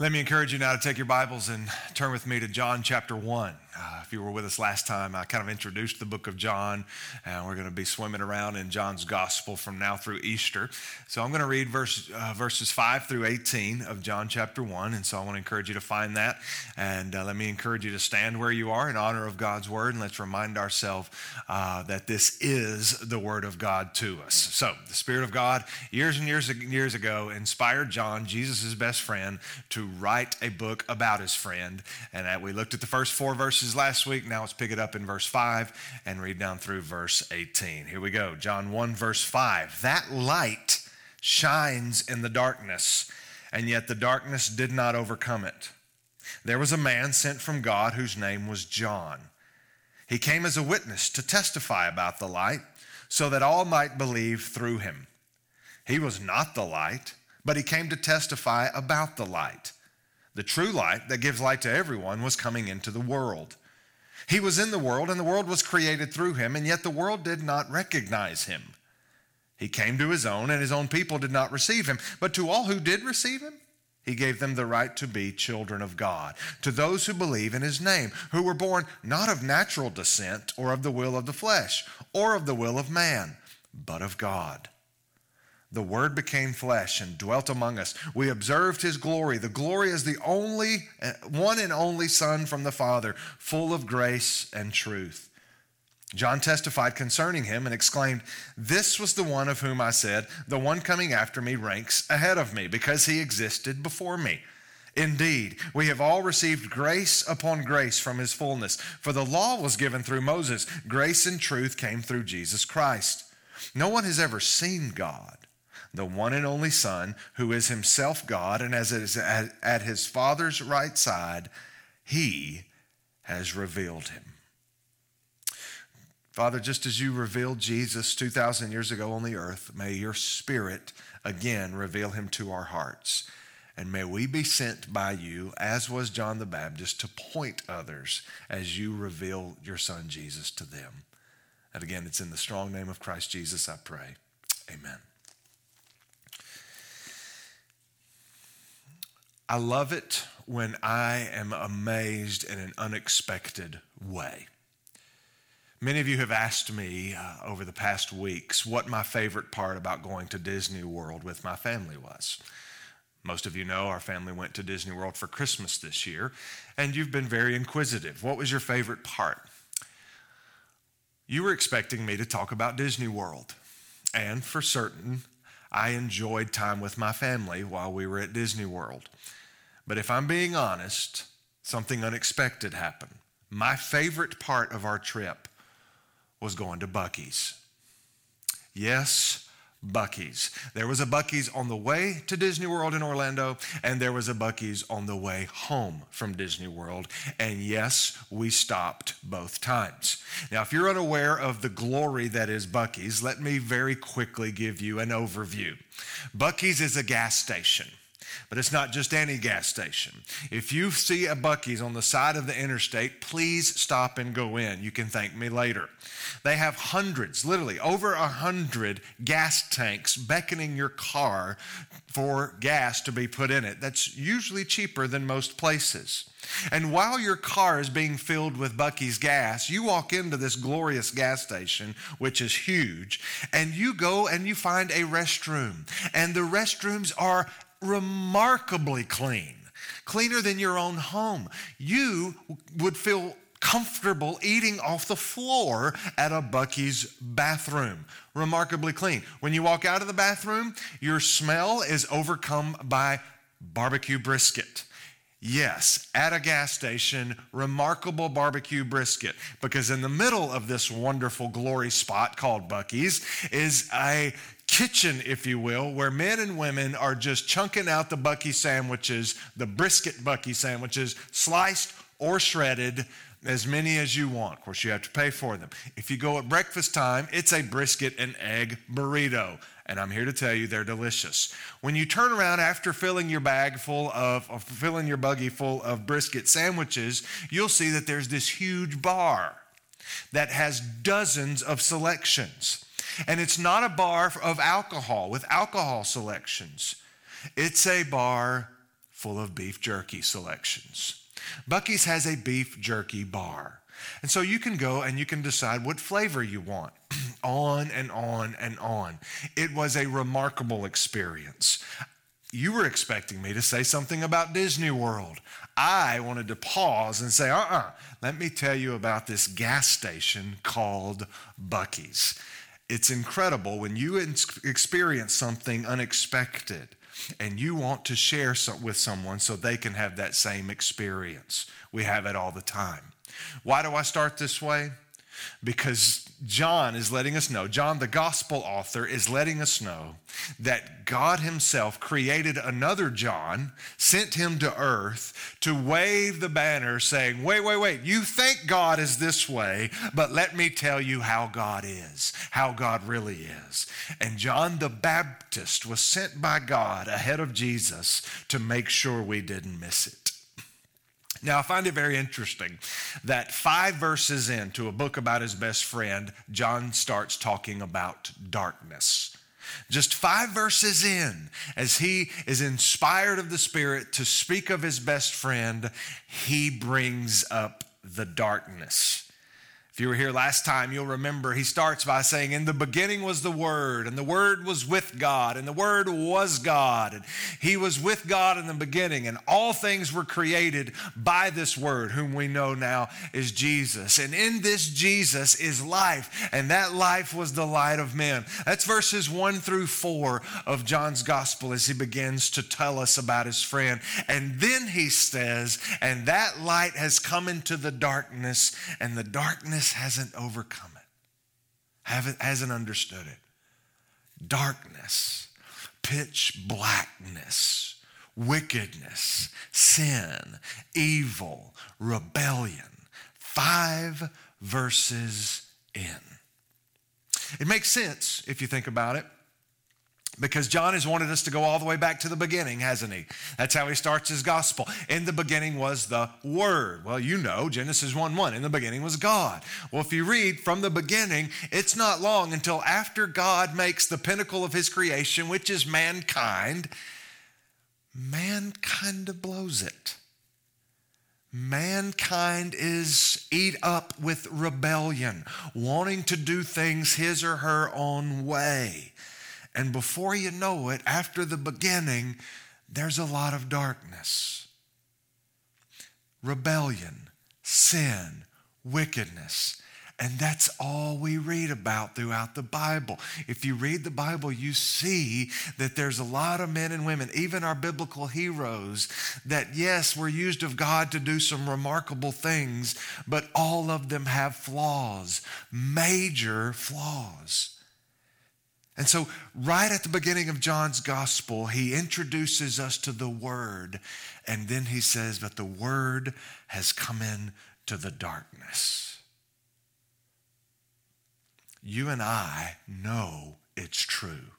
Let me encourage you now to take your Bibles and turn with me to John chapter 1. Uh, if you were with us last time, I kind of introduced the book of John, and we're going to be swimming around in John's gospel from now through Easter. So I'm going to read verse, uh, verses 5 through 18 of John chapter 1, and so I want to encourage you to find that. And uh, let me encourage you to stand where you are in honor of God's word, and let's remind ourselves uh, that this is the word of God to us. So the Spirit of God, years and years, and years ago, inspired John, Jesus' best friend, to write a book about his friend. And we looked at the first four verses last week. Now let's pick it up in verse 5 and read down through verse 18. Here we go. John 1, verse 5. That light shines in the darkness, and yet the darkness did not overcome it. There was a man sent from God whose name was John. He came as a witness to testify about the light, so that all might believe through him. He was not the light, but he came to testify about the light. The true light that gives light to everyone was coming into the world. He was in the world, and the world was created through him, and yet the world did not recognize him. He came to his own, and his own people did not receive him. But to all who did receive him, he gave them the right to be children of God, to those who believe in his name, who were born not of natural descent, or of the will of the flesh, or of the will of man, but of God. The Word became flesh and dwelt among us. We observed His glory. The glory is the only, uh, one and only Son from the Father, full of grace and truth. John testified concerning him and exclaimed, This was the one of whom I said, The one coming after me ranks ahead of me, because he existed before me. Indeed, we have all received grace upon grace from his fullness. For the law was given through Moses, grace and truth came through Jesus Christ. No one has ever seen God the one and only Son, who is himself God, and as it is at his Father's right side, he has revealed him. Father, just as you revealed Jesus 2,000 years ago on the earth, may your Spirit again reveal him to our hearts. And may we be sent by you, as was John the Baptist, to point others as you reveal your Son Jesus to them. And again, it's in the strong name of Christ Jesus I pray. Amen. I love it when I am amazed in an unexpected way. Many of you have asked me uh, over the past weeks what my favorite part about going to Disney World with my family was. Most of you know our family went to Disney World for Christmas this year, and you've been very inquisitive. What was your favorite part? You were expecting me to talk about Disney World, and for certain, I enjoyed time with my family while we were at Disney World. But if I'm being honest, something unexpected happened. My favorite part of our trip was going to Buc-ee's. Yes, Buc-ee's. There was a Buc-ee's on the way to Disney World in Orlando, and there was a Buc-ee's on the way home from Disney World. And yes, we stopped both times. Now, if you're unaware of the glory that is Buc-ee's, let me very quickly give you an overview. Buc-ee's is a gas station. But it's not just any gas station. If you see a Buc-ee's on the side of the interstate, please stop and go in. You can thank me later. They have hundreds, literally over a hundred gas tanks beckoning your car for gas to be put in it. That's usually cheaper than most places. And while your car is being filled with Buc-ee's gas, you walk into this glorious gas station, which is huge, and you go and you find a restroom. And the restrooms are remarkably clean, cleaner than your own home. You would feel comfortable eating off the floor at a Buc-ee's bathroom. Remarkably clean. When you walk out of the bathroom, your smell is overcome by barbecue brisket. Yes, at a gas station, remarkable barbecue brisket. Because in the middle of this wonderful glory spot called Buc-ee's is a kitchen, if you will, where men and women are just chunking out the Buc-ee sandwiches, the brisket Buc-ee sandwiches, sliced or shredded, as many as you want. Of course, you have to pay for them. If you go at breakfast time, it's a brisket and egg burrito. And I'm here to tell you they're delicious. When you turn around after filling your bag full of, of filling your buggy full of brisket sandwiches, you'll see that there's this huge bar that has dozens of selections. And it's not a bar of alcohol with alcohol selections, it's a bar full of beef jerky selections. Buc-ee's has a beef jerky bar. And so you can go and you can decide what flavor you want. on and on and on. It was a remarkable experience. You were expecting me to say something about Disney World. I wanted to pause and say, uh uh-uh, uh, let me tell you about this gas station called Buc-ee's. It's incredible when you experience something unexpected and you want to share with someone so they can have that same experience. We have it all the time. Why do I start this way? Because John is letting us know, John, the gospel author, is letting us know that God Himself created another John, sent him to earth to wave the banner saying, Wait, wait, wait, you think God is this way, but let me tell you how God is, how God really is. And John the Baptist was sent by God ahead of Jesus to make sure we didn't miss it. Now, I find it very interesting that five verses into a book about his best friend, John starts talking about darkness. Just five verses in, as he is inspired of the Spirit to speak of his best friend, he brings up the darkness. If you were here last time, you'll remember he starts by saying, In the beginning was the Word, and the Word was with God, and the Word was God. And he was with God in the beginning, and all things were created by this Word, whom we know now is Jesus. And in this Jesus is life, and that life was the light of men. That's verses one through four of John's Gospel as he begins to tell us about his friend. And then he says, And that light has come into the darkness, and the darkness hasn't overcome it, haven't, hasn't understood it. Darkness, pitch blackness, wickedness, sin, evil, rebellion. Five verses in. It makes sense if you think about it. Because John has wanted us to go all the way back to the beginning, hasn't he? That's how he starts his gospel. In the beginning was the Word. Well, you know, Genesis 1 1. In the beginning was God. Well, if you read from the beginning, it's not long until after God makes the pinnacle of his creation, which is mankind, man kind of blows it. Mankind is eat up with rebellion, wanting to do things his or her own way. And before you know it, after the beginning, there's a lot of darkness. Rebellion, sin, wickedness. And that's all we read about throughout the Bible. If you read the Bible, you see that there's a lot of men and women, even our biblical heroes, that yes, were used of God to do some remarkable things, but all of them have flaws, major flaws. And so, right at the beginning of John's gospel, he introduces us to the Word. And then he says, But the Word has come into the darkness. You and I know it's true.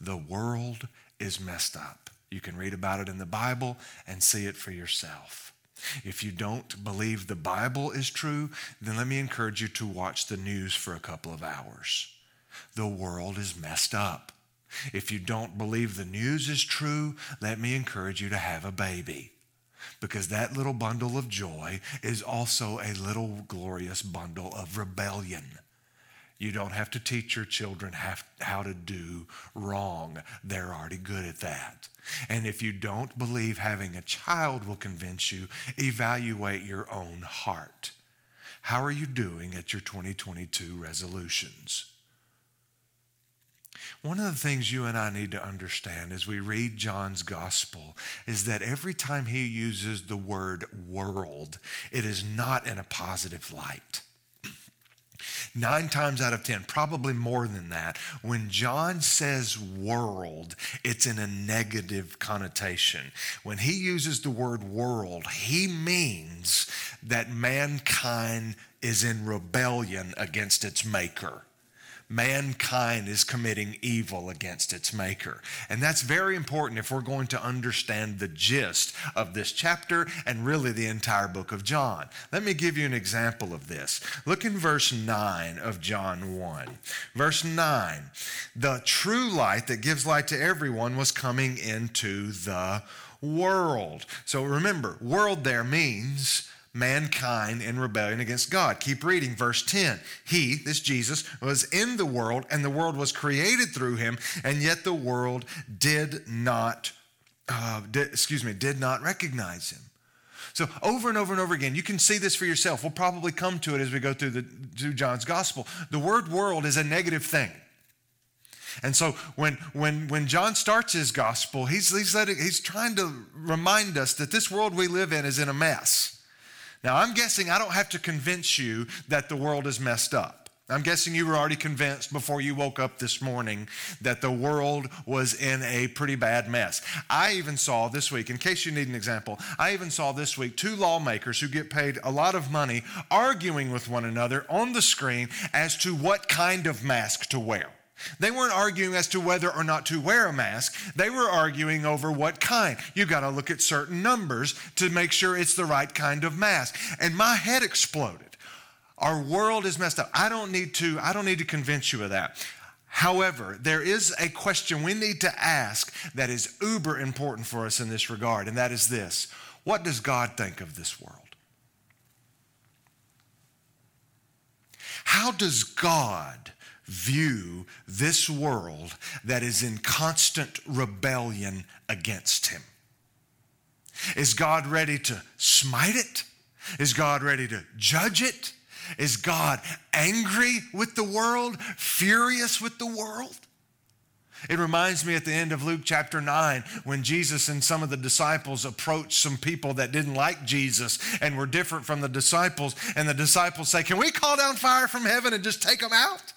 The world is messed up. You can read about it in the Bible and see it for yourself. If you don't believe the Bible is true, then let me encourage you to watch the news for a couple of hours the world is messed up. If you don't believe the news is true, let me encourage you to have a baby. Because that little bundle of joy is also a little glorious bundle of rebellion. You don't have to teach your children how to do wrong. They're already good at that. And if you don't believe having a child will convince you, evaluate your own heart. How are you doing at your 2022 resolutions? One of the things you and I need to understand as we read John's gospel is that every time he uses the word world, it is not in a positive light. Nine times out of 10, probably more than that, when John says world, it's in a negative connotation. When he uses the word world, he means that mankind is in rebellion against its maker mankind is committing evil against its maker. And that's very important if we're going to understand the gist of this chapter and really the entire book of John. Let me give you an example of this. Look in verse 9 of John 1. Verse 9 The true light that gives light to everyone was coming into the world. So remember, world there means mankind in rebellion against God. Keep reading verse 10. He, this Jesus, was in the world, and the world was created through him, and yet the world did not, uh, did, excuse me, did not recognize him. So over and over and over again, you can see this for yourself. We'll probably come to it as we go through the through John's gospel. The word world is a negative thing. And so when, when, when John starts his gospel, he's, he's, letting, he's trying to remind us that this world we live in is in a mess. Now, I'm guessing I don't have to convince you that the world is messed up. I'm guessing you were already convinced before you woke up this morning that the world was in a pretty bad mess. I even saw this week, in case you need an example, I even saw this week two lawmakers who get paid a lot of money arguing with one another on the screen as to what kind of mask to wear. They weren't arguing as to whether or not to wear a mask. They were arguing over what kind. You got to look at certain numbers to make sure it's the right kind of mask. And my head exploded. Our world is messed up. I don't need to I don't need to convince you of that. However, there is a question we need to ask that is uber important for us in this regard, and that is this. What does God think of this world? How does God view this world that is in constant rebellion against him? Is God ready to smite it? Is God ready to judge it? Is God angry with the world, furious with the world? It reminds me at the end of Luke chapter 9 when Jesus and some of the disciples approached some people that didn't like Jesus and were different from the disciples. And the disciples say, Can we call down fire from heaven and just take them out?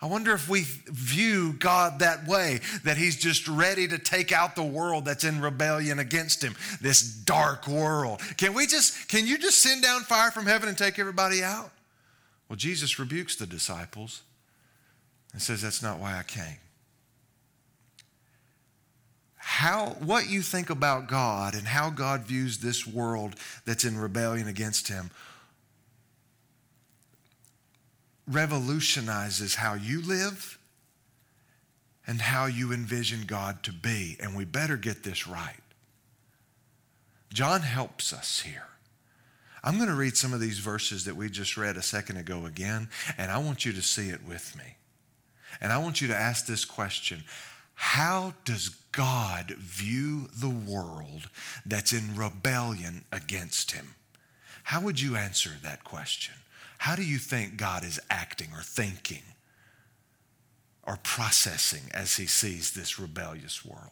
I wonder if we view God that way, that He's just ready to take out the world that's in rebellion against Him, this dark world. Can we just, can you just send down fire from heaven and take everybody out? Well, Jesus rebukes the disciples and says, That's not why I came. How, what you think about God and how God views this world that's in rebellion against Him revolutionizes how you live and how you envision God to be. And we better get this right. John helps us here. I'm going to read some of these verses that we just read a second ago again, and I want you to see it with me. And I want you to ask this question How does God view the world that's in rebellion against him? How would you answer that question? How do you think God is acting or thinking or processing as he sees this rebellious world?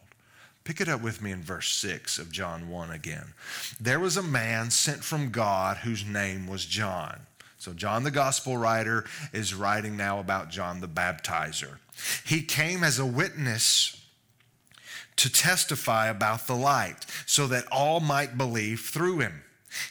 Pick it up with me in verse 6 of John 1 again. There was a man sent from God whose name was John. So, John the gospel writer is writing now about John the baptizer. He came as a witness to testify about the light so that all might believe through him.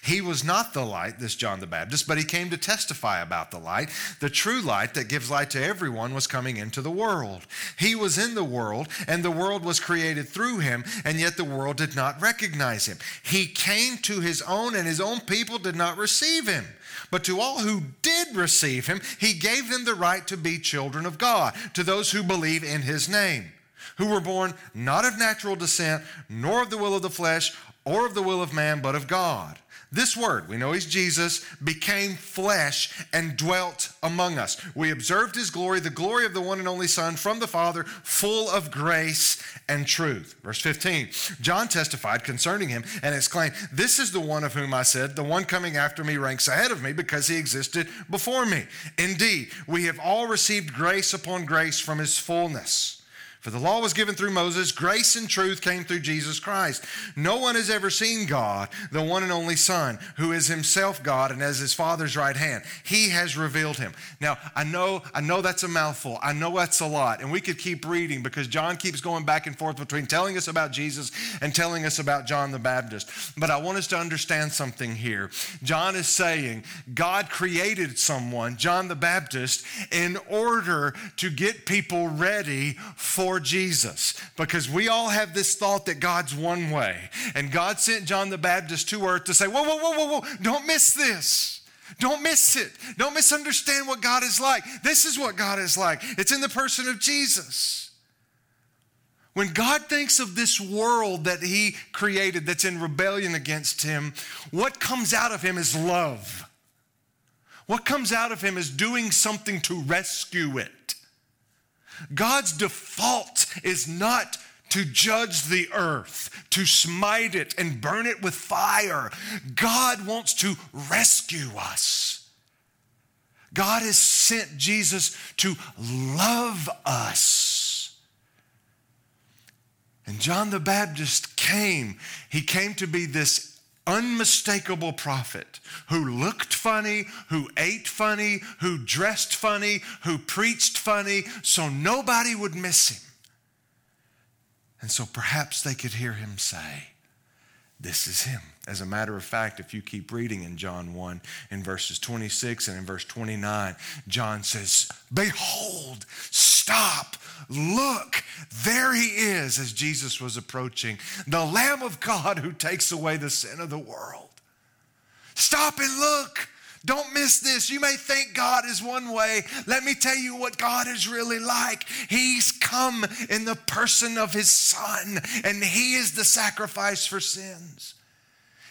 He was not the light, this John the Baptist, but he came to testify about the light. The true light that gives light to everyone was coming into the world. He was in the world, and the world was created through him, and yet the world did not recognize him. He came to his own, and his own people did not receive him. But to all who did receive him, he gave them the right to be children of God, to those who believe in his name, who were born not of natural descent, nor of the will of the flesh, or of the will of man, but of God. This word, we know he's Jesus, became flesh and dwelt among us. We observed his glory, the glory of the one and only Son from the Father, full of grace and truth. Verse 15 John testified concerning him and exclaimed, This is the one of whom I said, The one coming after me ranks ahead of me because he existed before me. Indeed, we have all received grace upon grace from his fullness. For the law was given through Moses, grace and truth came through Jesus Christ. No one has ever seen God, the one and only Son, who is himself God and as his Father's right hand. He has revealed him. Now, I know, I know that's a mouthful. I know that's a lot. And we could keep reading because John keeps going back and forth between telling us about Jesus and telling us about John the Baptist. But I want us to understand something here. John is saying God created someone, John the Baptist, in order to get people ready for Jesus because we all have this thought that God's one way. And God sent John the Baptist to earth to say, Whoa, whoa, whoa, whoa, whoa, don't miss this. Don't miss it. Don't misunderstand what God is like. This is what God is like. It's in the person of Jesus. When God thinks of this world that He created that's in rebellion against Him, what comes out of Him is love. What comes out of Him is doing something to rescue it. God's default is not to judge the earth, to smite it and burn it with fire. God wants to rescue us. God has sent Jesus to love us. And John the Baptist came. He came to be this unmistakable prophet who looked funny, who ate funny, who dressed funny, who preached funny, so nobody would miss him. And so perhaps they could hear him say, This is him. As a matter of fact, if you keep reading in John 1, in verses 26 and in verse 29, John says, Behold, stop, look, there he is, as Jesus was approaching, the Lamb of God who takes away the sin of the world. Stop and look. Don't miss this. You may think God is one way. Let me tell you what God is really like. He's come in the person of His Son, and He is the sacrifice for sins.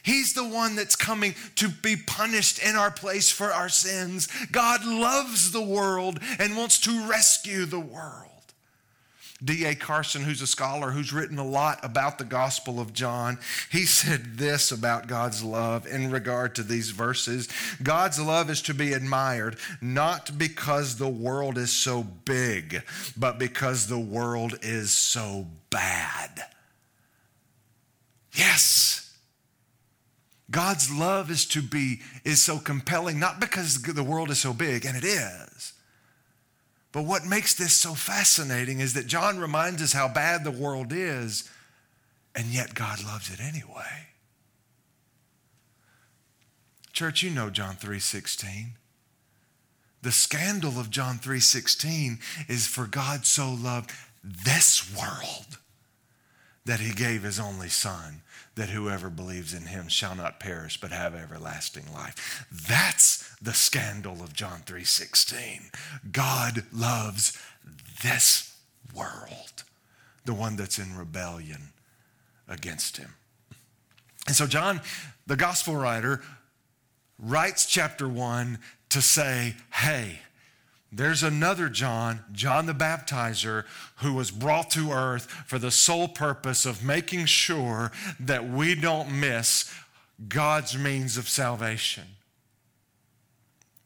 He's the one that's coming to be punished in our place for our sins. God loves the world and wants to rescue the world. D.A. Carson, who's a scholar who's written a lot about the Gospel of John, he said this about God's love in regard to these verses God's love is to be admired, not because the world is so big, but because the world is so bad. Yes. God's love is to be is so compelling not because the world is so big and it is but what makes this so fascinating is that John reminds us how bad the world is, and yet God loves it anyway. Church, you know John 3:16. The scandal of John 3:16 is for God so loved this world that he gave his only son that whoever believes in him shall not perish but have everlasting life. That's the scandal of John 3:16. God loves this world, the one that's in rebellion against him. And so John, the gospel writer, writes chapter 1 to say, "Hey, there's another John, John the Baptizer, who was brought to earth for the sole purpose of making sure that we don't miss God's means of salvation.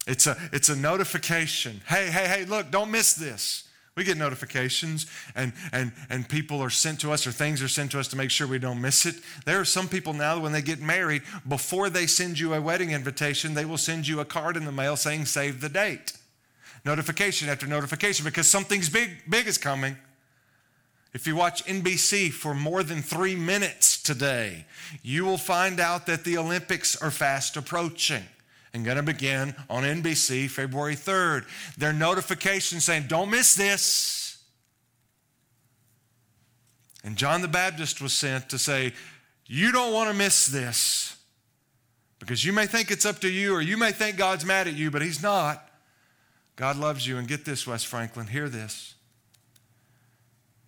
It's a, it's a notification. Hey, hey, hey, look, don't miss this. We get notifications and, and, and people are sent to us or things are sent to us to make sure we don't miss it. There are some people now when they get married, before they send you a wedding invitation, they will send you a card in the mail saying, save the date notification after notification because something's big, big is coming. If you watch NBC for more than three minutes today, you will find out that the Olympics are fast approaching and going to begin on NBC February 3rd. Their notification saying, don't miss this. And John the Baptist was sent to say, you don't want to miss this because you may think it's up to you or you may think God's mad at you, but He's not. God loves you. And get this, West Franklin, hear this.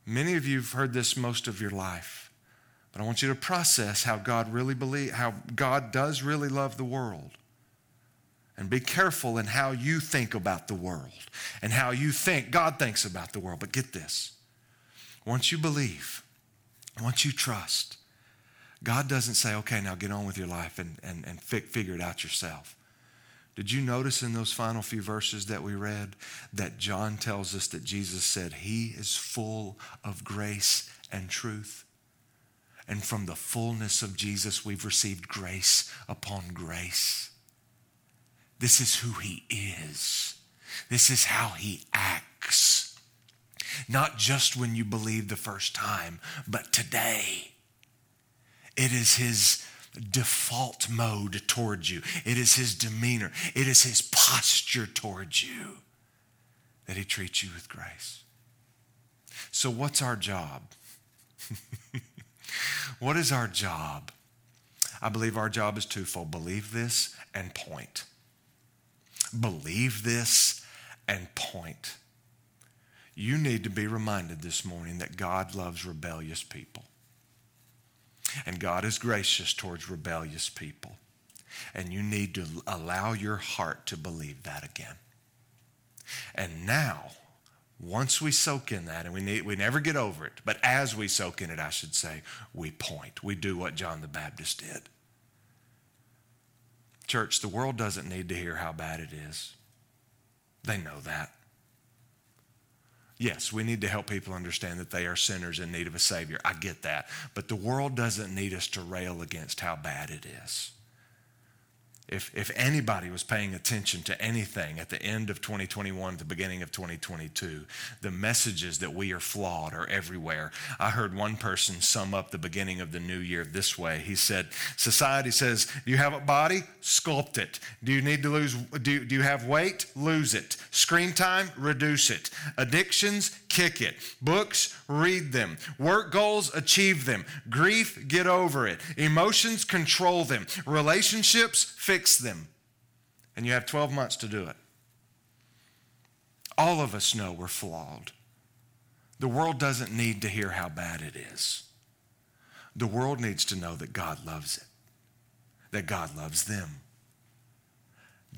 Many of you have heard this most of your life, but I want you to process how God really believe, how God does really love the world. And be careful in how you think about the world and how you think God thinks about the world. But get this once you believe, once you trust, God doesn't say, okay, now get on with your life and, and, and figure it out yourself. Did you notice in those final few verses that we read that John tells us that Jesus said, He is full of grace and truth? And from the fullness of Jesus, we've received grace upon grace. This is who He is, this is how He acts. Not just when you believe the first time, but today. It is His default mode towards you. It is his demeanor. It is his posture towards you that he treats you with grace. So, what's our job? what is our job? I believe our job is twofold believe this and point. Believe this and point. you need to be reminded this morning that God loves rebellious people. And God is gracious towards rebellious people. And you need to allow your heart to believe that again. And now, once we soak in that, and we, need, we never get over it, but as we soak in it, I should say, we point. We do what John the Baptist did. Church, the world doesn't need to hear how bad it is. They know that. Yes, we need to help people understand that they are sinners in need of a Savior. I get that. But the world doesn't need us to rail against how bad it is if, if anybody was paying attention to anything at the end of 2021, at the beginning of 2022, the messages that we are flawed are everywhere. I heard one person sum up the beginning of the new year this way. He said, Society says, Do you have a body? Sculpt it. Do you need to lose, do, do you have weight? Lose it. Screen time? Reduce it. Addictions? Kick it. Books? Read them. Work goals? Achieve them. Grief? Get over it. Emotions? Control them. Relationships? Fix them. And you have 12 months to do it. All of us know we're flawed. The world doesn't need to hear how bad it is. The world needs to know that God loves it, that God loves them.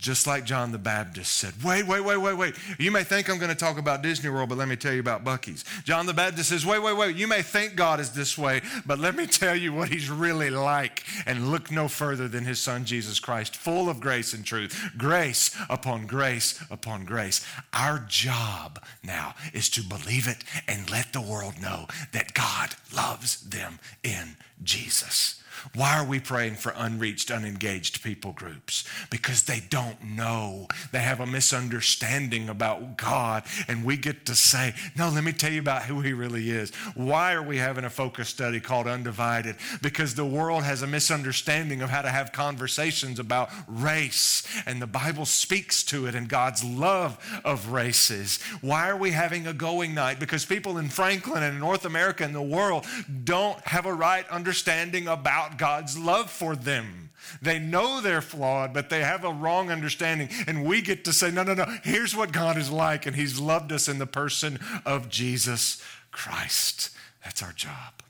Just like John the Baptist said, wait, wait, wait, wait, wait. You may think I'm going to talk about Disney World, but let me tell you about Buc-ee's. John the Baptist says, wait, wait, wait. You may think God is this way, but let me tell you what he's really like. And look no further than his son, Jesus Christ, full of grace and truth. Grace upon grace upon grace. Our job now is to believe it and let the world know that God loves them in Jesus. Why are we praying for unreached, unengaged people groups? Because they don't know. They have a misunderstanding about God, and we get to say, No, let me tell you about who He really is. Why are we having a focus study called Undivided? Because the world has a misunderstanding of how to have conversations about race, and the Bible speaks to it and God's love of races. Why are we having a going night? Because people in Franklin and North America and the world don't have a right understanding about about God's love for them. They know they're flawed, but they have a wrong understanding. And we get to say, no, no, no, here's what God is like. And He's loved us in the person of Jesus Christ. That's our job.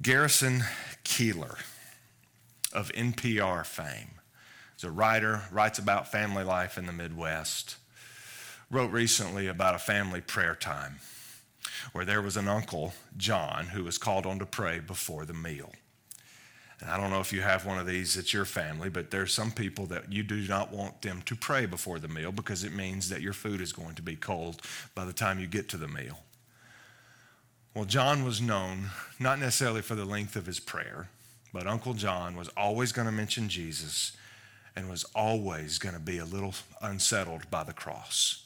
Garrison Keillor of NPR fame is a writer, writes about family life in the Midwest. Wrote recently about a family prayer time where there was an uncle, John, who was called on to pray before the meal. And I don't know if you have one of these at your family, but there's some people that you do not want them to pray before the meal because it means that your food is going to be cold by the time you get to the meal. Well, John was known not necessarily for the length of his prayer, but Uncle John was always going to mention Jesus and was always going to be a little unsettled by the cross.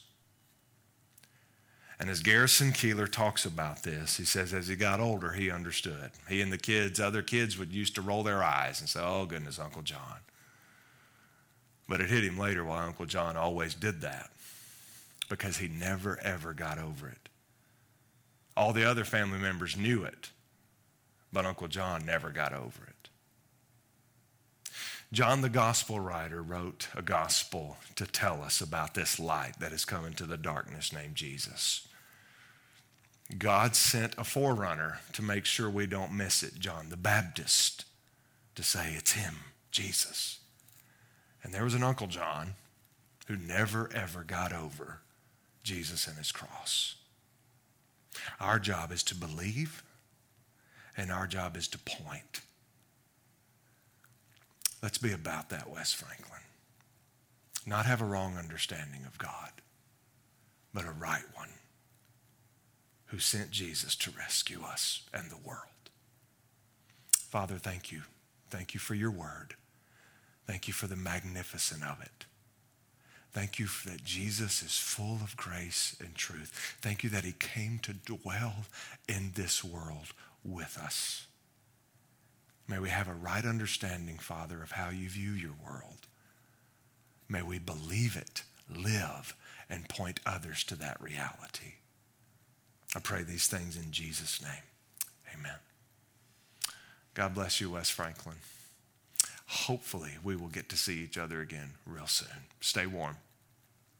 And as Garrison Keillor talks about this, he says as he got older, he understood. He and the kids, other kids, would used to roll their eyes and say, Oh, goodness, Uncle John. But it hit him later why Uncle John always did that because he never, ever got over it. All the other family members knew it, but Uncle John never got over it. John, the gospel writer, wrote a gospel to tell us about this light that has come into the darkness named Jesus. God sent a forerunner to make sure we don't miss it, John the Baptist, to say it's him, Jesus. And there was an Uncle John who never, ever got over Jesus and his cross. Our job is to believe, and our job is to point. Let's be about that, West Franklin. Not have a wrong understanding of God, but a right one who sent Jesus to rescue us and the world. Father, thank you. Thank you for your word. Thank you for the magnificence of it. Thank you that Jesus is full of grace and truth. Thank you that he came to dwell in this world with us. May we have a right understanding, Father, of how you view your world. May we believe it, live, and point others to that reality. I pray these things in Jesus' name. Amen. God bless you, West Franklin. Hopefully, we will get to see each other again real soon. Stay warm.